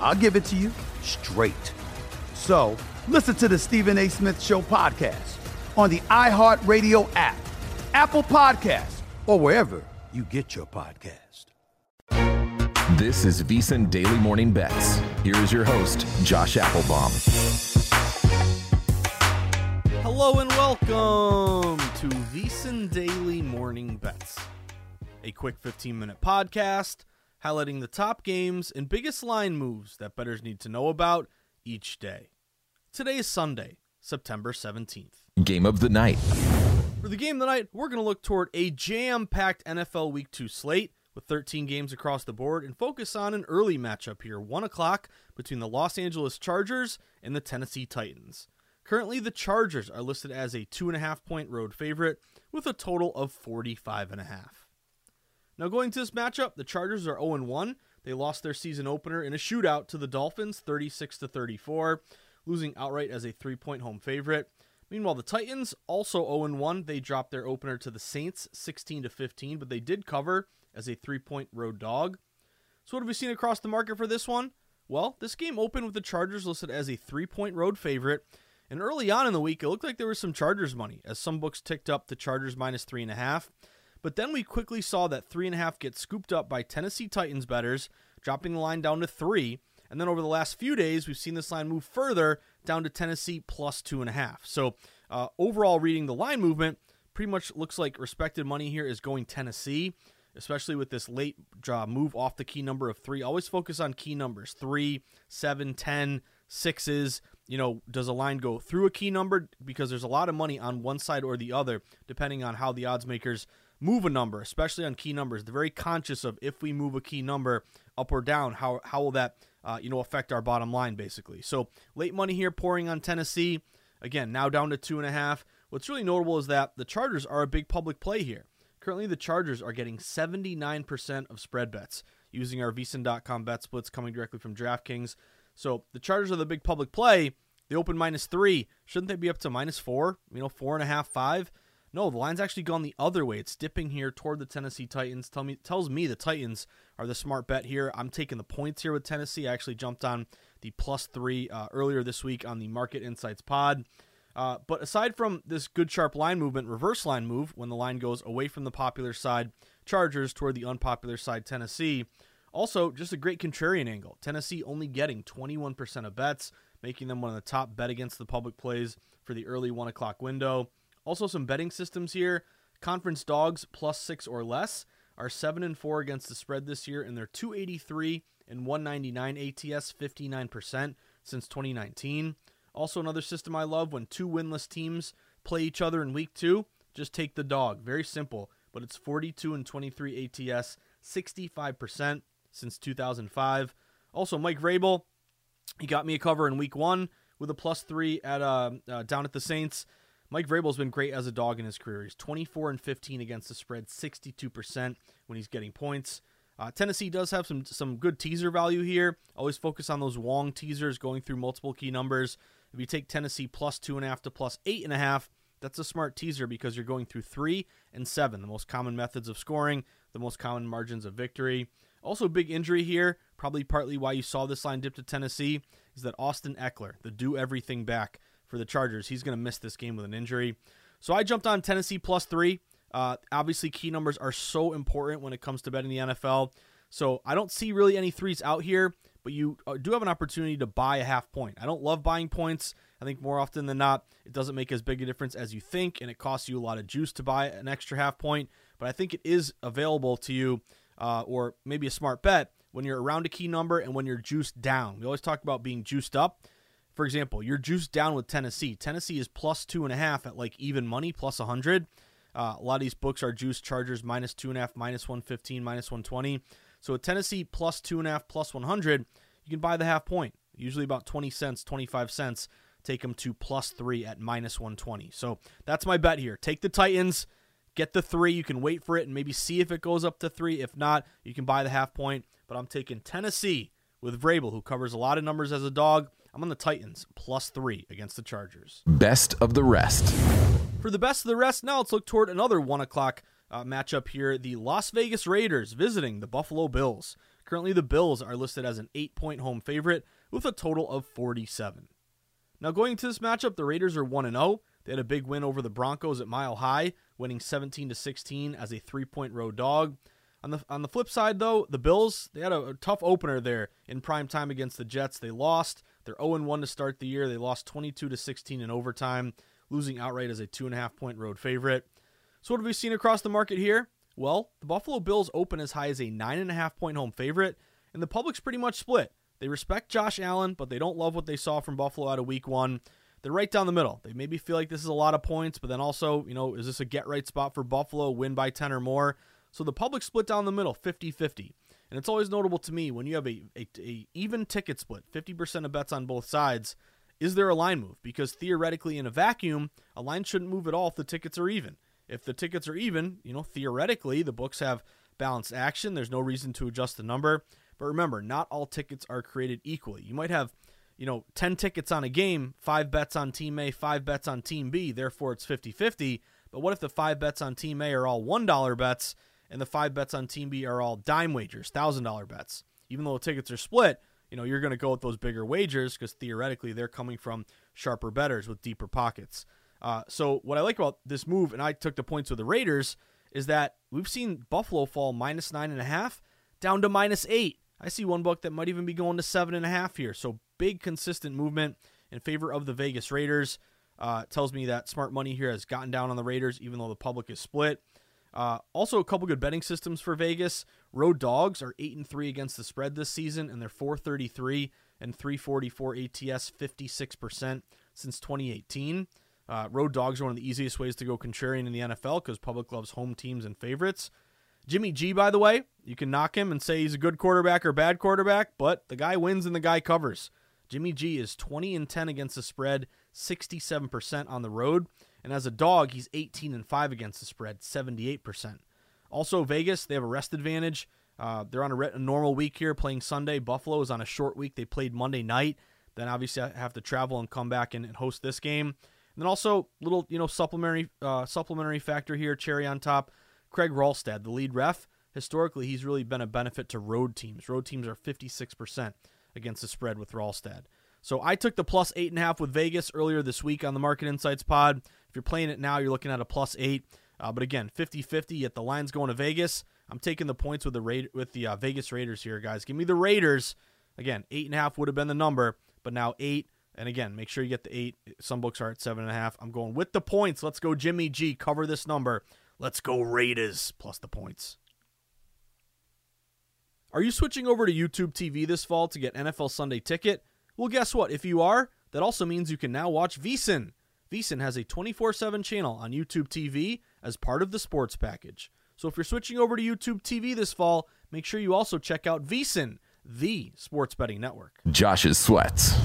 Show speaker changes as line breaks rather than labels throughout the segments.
I'll give it to you straight. So listen to the Stephen A. Smith Show podcast on the iHeartRadio app, Apple Podcasts, or wherever you get your podcast.
This is VSiN Daily Morning Bets. Here is your host, Josh Appelbaum.
Hello and welcome to VSiN Daily Morning Bets, a quick 15 minute podcast highlighting the top games and biggest line moves that bettors need to know about each day. Today is Sunday, September 17th.
Game of the night.
For the game of the night, we're going to look toward a jam packed NFL Week 2 slate with 13 games across the board and focus on an early matchup here, 1 o'clock, between the Los Angeles Chargers and the Tennessee Titans. Currently, the Chargers are listed as a 2.5 point road favorite with a total of 45.5. Now, going to this matchup, the Chargers are 0 1. They lost their season opener in a shootout to the Dolphins, 36 34, losing outright as a three point home favorite. Meanwhile, the Titans also 0 1. They dropped their opener to the Saints, 16 15, but they did cover as a three point road dog. So, what have we seen across the market for this one? Well, this game opened with the Chargers listed as a three point road favorite. And early on in the week, it looked like there was some Chargers money as some books ticked up the Chargers minus three and a half. But then we quickly saw that three and a half get scooped up by Tennessee Titans bettors, dropping the line down to three. And then over the last few days, we've seen this line move further down to Tennessee plus two and a half. So uh, overall, reading the line movement, pretty much looks like respected money here is going Tennessee, especially with this late draw move off the key number of three. Always focus on key numbers three, seven, ten, sixes. You know, does a line go through a key number? Because there's a lot of money on one side or the other, depending on how the odds makers move a number, especially on key numbers. They're very conscious of if we move a key number up or down, how how will that uh, you know affect our bottom line basically. So late money here pouring on Tennessee. Again, now down to two and a half. What's really notable is that the Chargers are a big public play here. Currently, the Chargers are getting 79% of spread bets using our VSiN.com bet splits coming directly from DraftKings. So the Chargers are the big public play. They open minus three. Shouldn't they be up to minus four? You know, four and a half, five? No, the line's actually gone the other way. It's dipping here toward the Tennessee Titans. Tell me, tells me the Titans are the smart bet here. I'm taking the points here with Tennessee. I actually jumped on the plus three uh, earlier this week on the Market Insights pod. Uh, but aside from this good sharp line movement, reverse line move when the line goes away from the popular side Chargers toward the unpopular side Tennessee. Also, just a great contrarian angle. Tennessee only getting 21% of bets, making them one of the top bet against the public plays for the early one o'clock window. Also, some betting systems here. Conference dogs plus six or less are seven and four against the spread this year, and they're 283 and 199 ATS, 59% since 2019. Also, another system I love when two winless teams play each other in week two, just take the dog. Very simple, but it's 42 and 23 ATS, 65% since 2005. Also, Mike Vrabel, he got me a cover in week one with a plus three at uh, uh, down at the Saints. Mike Vrabel's been great as a dog in his career. He's 24 and 15 against the spread, 62% when he's getting points. Uh, Tennessee does have some some good teaser value here. Always focus on those long teasers going through multiple key numbers. If you take Tennessee plus two and a half to plus eight and a half, that's a smart teaser because you're going through three and seven, the most common methods of scoring, the most common margins of victory. Also, big injury here, probably partly why you saw this line dip to Tennessee, is that Austin Ekeler, the do everything back for the Chargers, he's going to miss this game with an injury. So I jumped on Tennessee plus three. Uh, obviously, key numbers are so important when it comes to betting the NFL. So I don't see really any threes out here, but you uh, do have an opportunity to buy a half point. I don't love buying points. I think more often than not, it doesn't make as big a difference as you think, and it costs you a lot of juice to buy an extra half point. But I think it is available to you, uh, or maybe a smart bet when you're around a key number and when you're juiced down. We always talk about being juiced up. For example, you're juiced down with Tennessee. Tennessee is plus two and a half at like even money, plus 100. Uh, a lot of these books are juice Chargers minus two and a half, minus 115, minus 120. So at Tennessee plus two and a half, plus 100, you can buy the half point, usually about 20 cents, 25 cents. Take them to plus three at minus 120. So that's my bet here. Take the Titans, get the three. You can wait for it and maybe see if it goes up to three. If not, you can buy the half point. But I'm taking Tennessee with Vrabel, who covers a lot of numbers as a dog. I'm on the Titans plus three against the Chargers.
Best of the rest.
For the best of the rest, now let's look toward another one o'clock uh, matchup here. The Las Vegas Raiders visiting the Buffalo Bills. Currently, the Bills are listed as an eight point home favorite with a total of 47. Now, going into this matchup, the Raiders are 1 0. They had a big win over the Broncos at Mile High, winning 17 to 16 as a three point road dog. On the on the flip side, though, the Bills they had a, a tough opener there in prime time against the Jets. They lost. They're 0 1 to start the year. They lost 22 to 16 in overtime, losing outright as a two and a half point road favorite. So what have we seen across the market here? Well, the Buffalo Bills open as high as a nine and a half point home favorite, and the public's pretty much split. They respect Josh Allen, but they don't love what they saw from Buffalo out of week one. They're right down the middle. They maybe feel like this is a lot of points, but then also, you know, is this a get right spot for Buffalo, win by 10 or more? So the public split down the middle, 50 50. And it's always notable to me when you have a, a, a even ticket split, 50% of bets on both sides, is there a line move? Because theoretically, in a vacuum, a line shouldn't move at all if the tickets are even. If the tickets are even, you know, theoretically, the books have balanced action. There's no reason to adjust the number. But remember, not all tickets are created equally. You might have, you know, 10 tickets on a game, five bets on Team A, five bets on Team B, therefore it's 50 50. But what if the five bets on Team A are all $1 bets and the five bets on Team B are all dime wagers, $1,000 bets? Even though the tickets are split, you know, you're going to go with those bigger wagers because theoretically they're coming from sharper bettors with deeper pockets. Uh, so what I like about this move, and I took the points with the Raiders, is that we've seen Buffalo fall minus nine and a half down to minus eight. I see one book that might even be going to seven and a half here. So big consistent movement in favor of the Vegas Raiders. Uh, tells me that smart money here has gotten down on the Raiders, even though the public is split. Uh, also, a couple good betting systems for Vegas. Road dogs are eight and three against the spread this season, and they're 433 and 344 ATS, 56 percent since 2018. Uh, road dogs are one of the easiest ways to go contrarian in the NFL because public loves home teams and favorites. Jimmy G, by the way, you can knock him and say he's a good quarterback or bad quarterback, but the guy wins and the guy covers. Jimmy G is 20 and 10 against the spread, 67% on the road, and as a dog, he's 18 and 5 against the spread, 78%. Also, Vegas, they have a rest advantage. Uh, they're on a, re- a normal week here, playing Sunday. Buffalo is on a short week. They played Monday night. Then obviously I have to travel and come back and, and host this game. And then also little you know supplementary uh, supplementary factor here, cherry on top. Craig Wrolstad, the lead ref, historically he's really been a benefit to road teams. Road teams are 56% against the spread with Wrolstad. So I took the plus eight and a half with Vegas earlier this week on the Market Insights pod. If you're playing it now, you're looking at a plus eight. Uh, but again, 50-50, yet the line's going to Vegas. I'm taking the points with the Ra- with the uh, Vegas Raiders here, guys. Give me the Raiders. Again, eight and a half would have been the number, but now eight. And again, make sure you get the eight. Some books are at seven and a half. I'm going with the points. Let's go, Jimmy G. Cover this number. Let's go Raiders plus the points. Are you switching over to YouTube TV this fall to get NFL Sunday Ticket? Well, guess what? If you are, that also means you can now watch VSiN. VSiN has a 24/7 channel on YouTube TV as part of the sports package. So if you're switching over to YouTube TV this fall, make sure you also check out VSiN, the sports betting network.
Josh's sweats.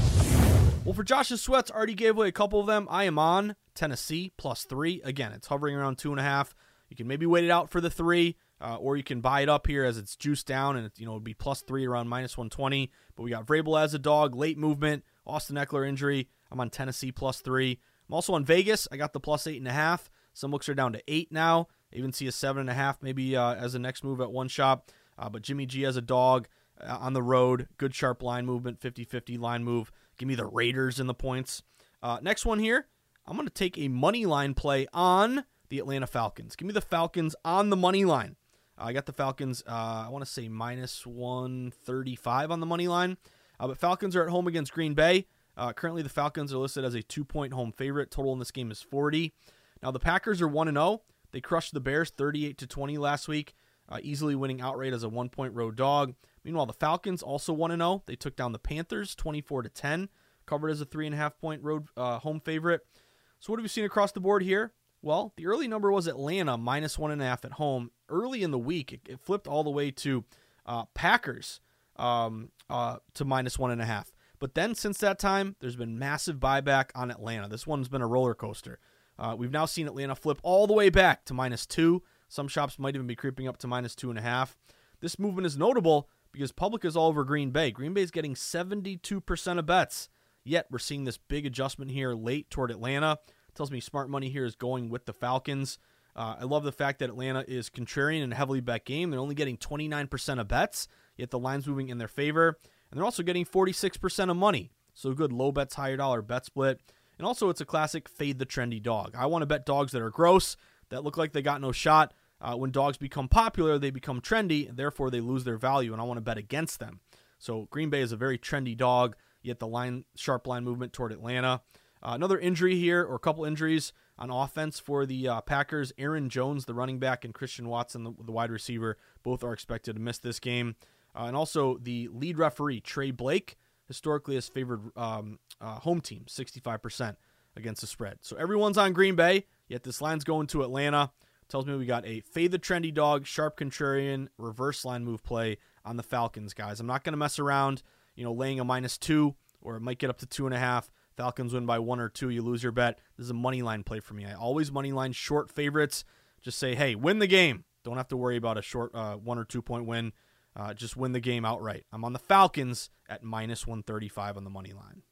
Well, for Josh's sweats, I already gave away a couple of them. I am on Tennessee plus three. Again, it's hovering around two and a half. You can maybe wait it out for the three, uh, or you can buy it up here as it's juiced down, and it, you know it'd be plus three around minus one twenty. But we got Vrabel as a dog, late movement, Austin Ekeler injury. I'm on Tennessee plus three. I'm also on Vegas. I got the plus eight and a half. Some books are down to eight now. I even see a seven and a half maybe uh, as a next move at one shop. Uh, but Jimmy G as a dog uh, on the road, good sharp line movement, 50-50 line move. Give me the Raiders in the points. Uh, next one here, I'm going to take a money line play on the Atlanta Falcons. Give me the Falcons on the money line. I got the Falcons, uh, I want to say minus 135 on the money line. Uh, but Falcons are at home against Green Bay. Uh, currently, the Falcons are listed as a two point home favorite. Total in this game is 40. Now, the Packers are 1 0. They crushed the Bears 38 to 20 last week, uh, easily winning outright as a one point road dog. Meanwhile, the Falcons also 1 0. They took down the Panthers 24 to 10, covered as a three and a half point road uh, home favorite. So, what have we seen across the board here? Well, the early number was Atlanta minus one and a half at home. Early in the week, it, it flipped all the way to uh, Packers um, uh, to minus one and a half. But then since that time, there's been massive buyback on Atlanta. This one's been a roller coaster. Uh, we've now seen Atlanta flip all the way back to minus two. Some shops might even be creeping up to minus two and a half. This movement is notable because public is all over Green Bay. Green Bay is getting 72% of bets. Yet we're seeing this big adjustment here late toward Atlanta tells me smart money here is going with the Falcons. Uh, I love the fact that Atlanta is contrarian in a heavily bet game. They're only getting 29% of bets, yet the line's moving in their favor. And they're also getting 46% of money. So good low bets, higher dollar bet split. And also, it's a classic fade the trendy dog. I want to bet dogs that are gross, that look like they got no shot. Uh, when dogs become popular, they become trendy, and therefore they lose their value, and I want to bet against them. So Green Bay is a very trendy dog, yet the line sharp line movement toward Atlanta. Uh, another injury here, or a couple injuries on offense for the uh, Packers. Aaron Jones, the running back, and Christian Watson, the, the wide receiver, both are expected to miss this game. Uh, and also the lead referee, Tra Blake, historically has favored um, uh, home team 65% against the spread. So everyone's on Green Bay, yet this line's going to Atlanta. Tells me we got a fade the trendy dog, sharp contrarian, reverse line move play on the Falcons, guys. I'm not going to mess around, you know, laying a minus two, or it might get up to two and a half. Falcons win by one or two, you lose your bet. This is a money line play for me. I always money line short favorites. Just say, hey, win the game. Don't have to worry about a short uh, one or two point win. Uh, just win the game outright. I'm on the Falcons at minus 135 on the money line.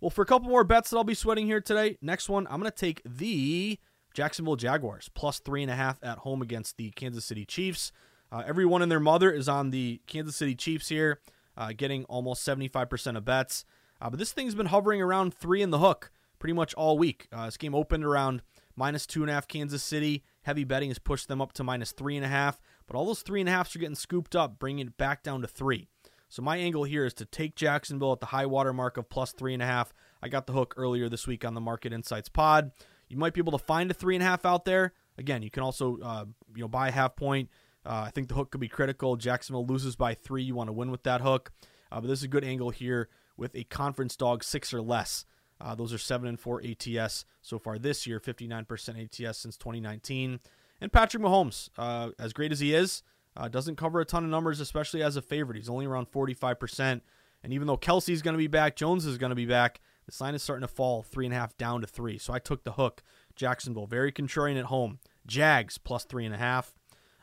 Well, for a couple more bets that I'll be sweating here today, next one, I'm going to take the Jacksonville Jaguars plus three and a half at home against the Kansas City Chiefs. Uh, everyone and their mother is on the Kansas City Chiefs here, uh, getting almost 75% of bets. Uh, but this thing's been hovering around three in the hook pretty much all week. Uh, this game opened around minus two and a half Kansas City. Heavy betting has pushed them up to minus three and a half, but all those three and a halfs are getting scooped up, bringing it back down to three. So my angle here is to take Jacksonville at the high water mark of plus three and a half. I got the hook earlier this week on the Market Insights pod. You might be able to find a three and a half out there. Again, you can also uh, you know buy a half point. Uh, I think the hook could be critical. Jacksonville loses by three. You want to win with that hook, uh, but this is a good angle here with a conference dog six or less. Uh, those are seven and four ATS so far this year, 59% ATS since 2019. And Patrick Mahomes, uh, as great as he is, uh, doesn't cover a ton of numbers, especially as a favorite. He's only around 45%. And even though Kelce's going to be back, Jones is going to be back, the line is starting to fall three and a half down to three. So I took the hook. Jacksonville, very contrarian at home. Jags plus three and a half.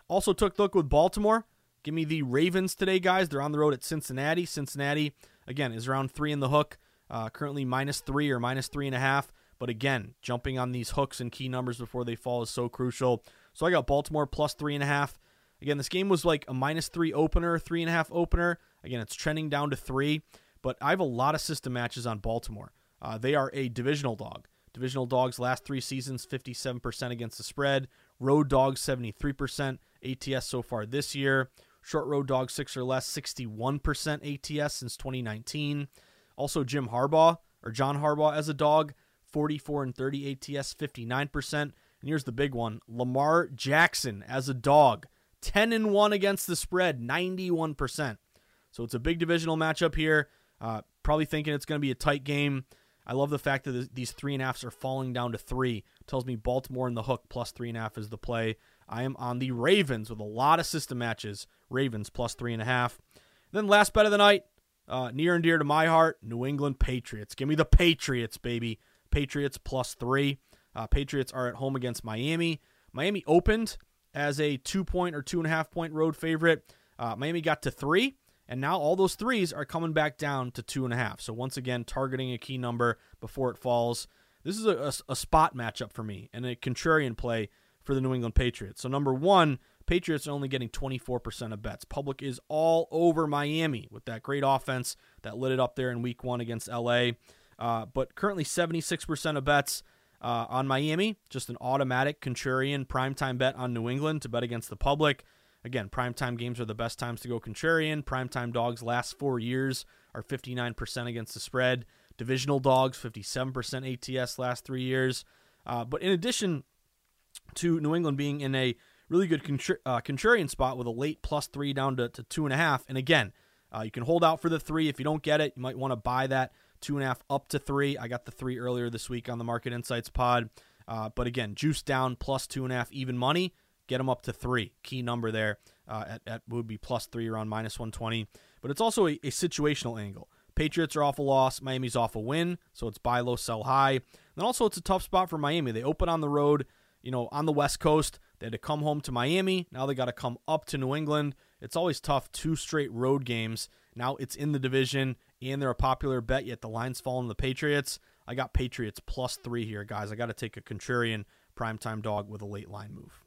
Also took the hook with Baltimore. Give me the Ravens today, guys. They're on the road at Cincinnati. Cincinnati again, is around three in the hook, uh, currently minus three or minus three and a half. But again, jumping on these hooks and key numbers before they fall is so crucial. So I got Baltimore plus three and a half. Again, this game was like a minus three opener, three and a half opener. Again, it's trending down to three, but I have a lot of system matches on Baltimore. Uh, they are a divisional dog. Divisional dogs last three seasons, 57% against the spread. Road dogs, 73% ATS so far this year. Short road dog six or less, 61% ATS since 2019. Also, Jim Harbaugh or John Harbaugh as a dog, 44 and 30 ATS, 59%. And here's the big one Lamar Jackson as a dog, 10 and 1 against the spread, 91%. So it's a big divisional matchup here. Uh, probably thinking it's going to be a tight game. I love the fact that these three and a halfs are falling down to three. Tells me Baltimore in the hook plus three and a half is the play. I am on the Ravens with a lot of system matches. Ravens plus three and a half. Then last bet of the night, uh, near and dear to my heart, New England Patriots. Give me the Patriots, baby. Patriots plus three. Uh, Patriots are at home against Miami. Miami opened as a two point or two and a half point road favorite. Uh, Miami got to three, and now all those threes are coming back down to two and a half. So once again, targeting a key number before it falls. this is a, a, a spot matchup for me and a contrarian play for the New England Patriots. So, number one, Patriots are only getting 24% of bets. Public is all over Miami with that great offense that lit it up there in week one against LA. Uh, but currently 76% of bets uh, on Miami, just an automatic contrarian primetime bet on New England to bet against the public. Again, primetime games are the best times to go contrarian. Primetime dogs last four years are 59% against the spread. Divisional dogs, 57% ATS last three years. Uh, but in addition to New England being in a really good uh, contrarian spot with a late plus three down to, to two and a half, and again, uh, you can hold out for the three. If you don't get it, you might want to buy that two and a half up to three. I got the three earlier this week on the Market Insights pod. Uh, but again, juice down plus two and a half even money. Get them up to three. Key number there uh, at, at would be plus three around minus 120. But it's also a, a situational angle. Patriots are off a loss. Miami's off a win. So it's buy low, sell high. And also, it's a tough spot for Miami. They open on the road, you know, on the West Coast. They had to come home to Miami. Now they got to come up to New England. It's always tough. Two straight road games. Now it's in the division and they're a popular bet, yet the line's falling the Patriots. I got Patriots plus three here, guys. I got to take a contrarian primetime dog with a late line move.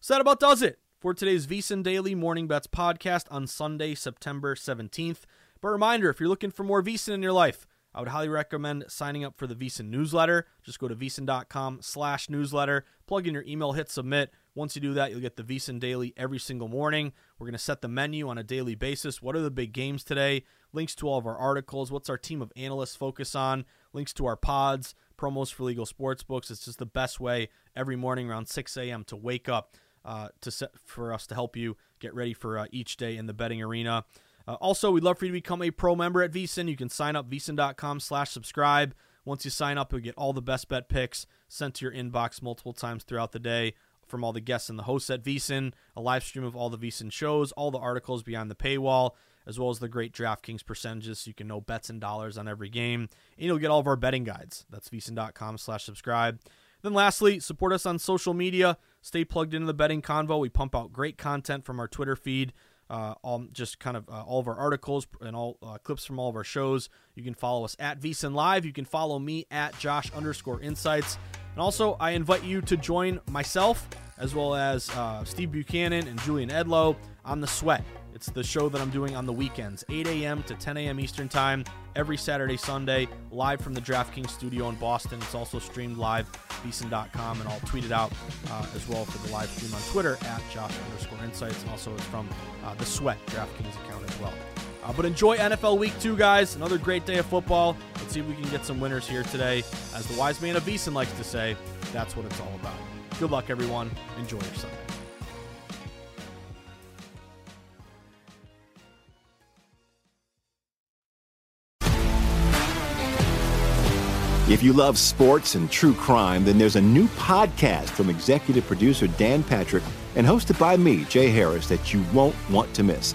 So that about does it for today's VSiN Daily Morning Bets podcast on Sunday, September 17th. But reminder, if you're looking for more VSiN in your life, I would highly recommend signing up for the VSiN newsletter. Just go to vsin.com slash newsletter, plug in your email, hit submit. Once you do that, you'll get the VSiN Daily every single morning. We're going to set the menu on a daily basis. What are the big games today? Links to all of our articles. What's our team of analysts focus on? Links to our pods, promos for legal sports books. It's just the best way every morning around 6 a.m. to wake up uh, to set, for us to help you get ready for uh, each day in the betting arena. Uh, also, we'd love for you to become a pro member at VSiN. You can sign up vsin.com slash subscribe. Once you sign up, you'll get all the best bet picks sent to your inbox multiple times throughout the day from all the guests and the hosts at VSiN, a live stream of all the VSiN shows, all the articles behind the paywall, as well as the great DraftKings percentages so you can know bets and dollars on every game. And you'll get all of our betting guides. That's vsin.com slash subscribe. Then lastly, support us on social media. Stay plugged into the betting convo. We pump out great content from our Twitter feed uh, all just kind of uh, all of our articles and all uh, clips from all of our shows. You can follow us at VSiN Live. You can follow me at Josh underscore Insights. And also, I invite you to join myself as well as uh, Steve Buchanan and Julian Edlow on The Sweat. It's the show that I'm doing on the weekends, 8 a.m. to 10 a.m. Eastern Time, every Saturday, Sunday, live from the DraftKings studio in Boston. It's also streamed live, VSiN.com, and I'll tweet it out uh, as well for the live stream on Twitter at Josh underscore Insights. And also, it's from uh, the Sweat DraftKings account as well. Uh, but enjoy NFL Week 2, guys. Another great day of football. Let's see if we can get some winners here today. As the wise man of VSiN likes to say, that's what it's all about. Good luck, everyone. Enjoy your Sunday.
If you love sports and true crime, then there's a new podcast from executive producer Dan Patrick and hosted by me, Jay Harris, that you won't want to miss.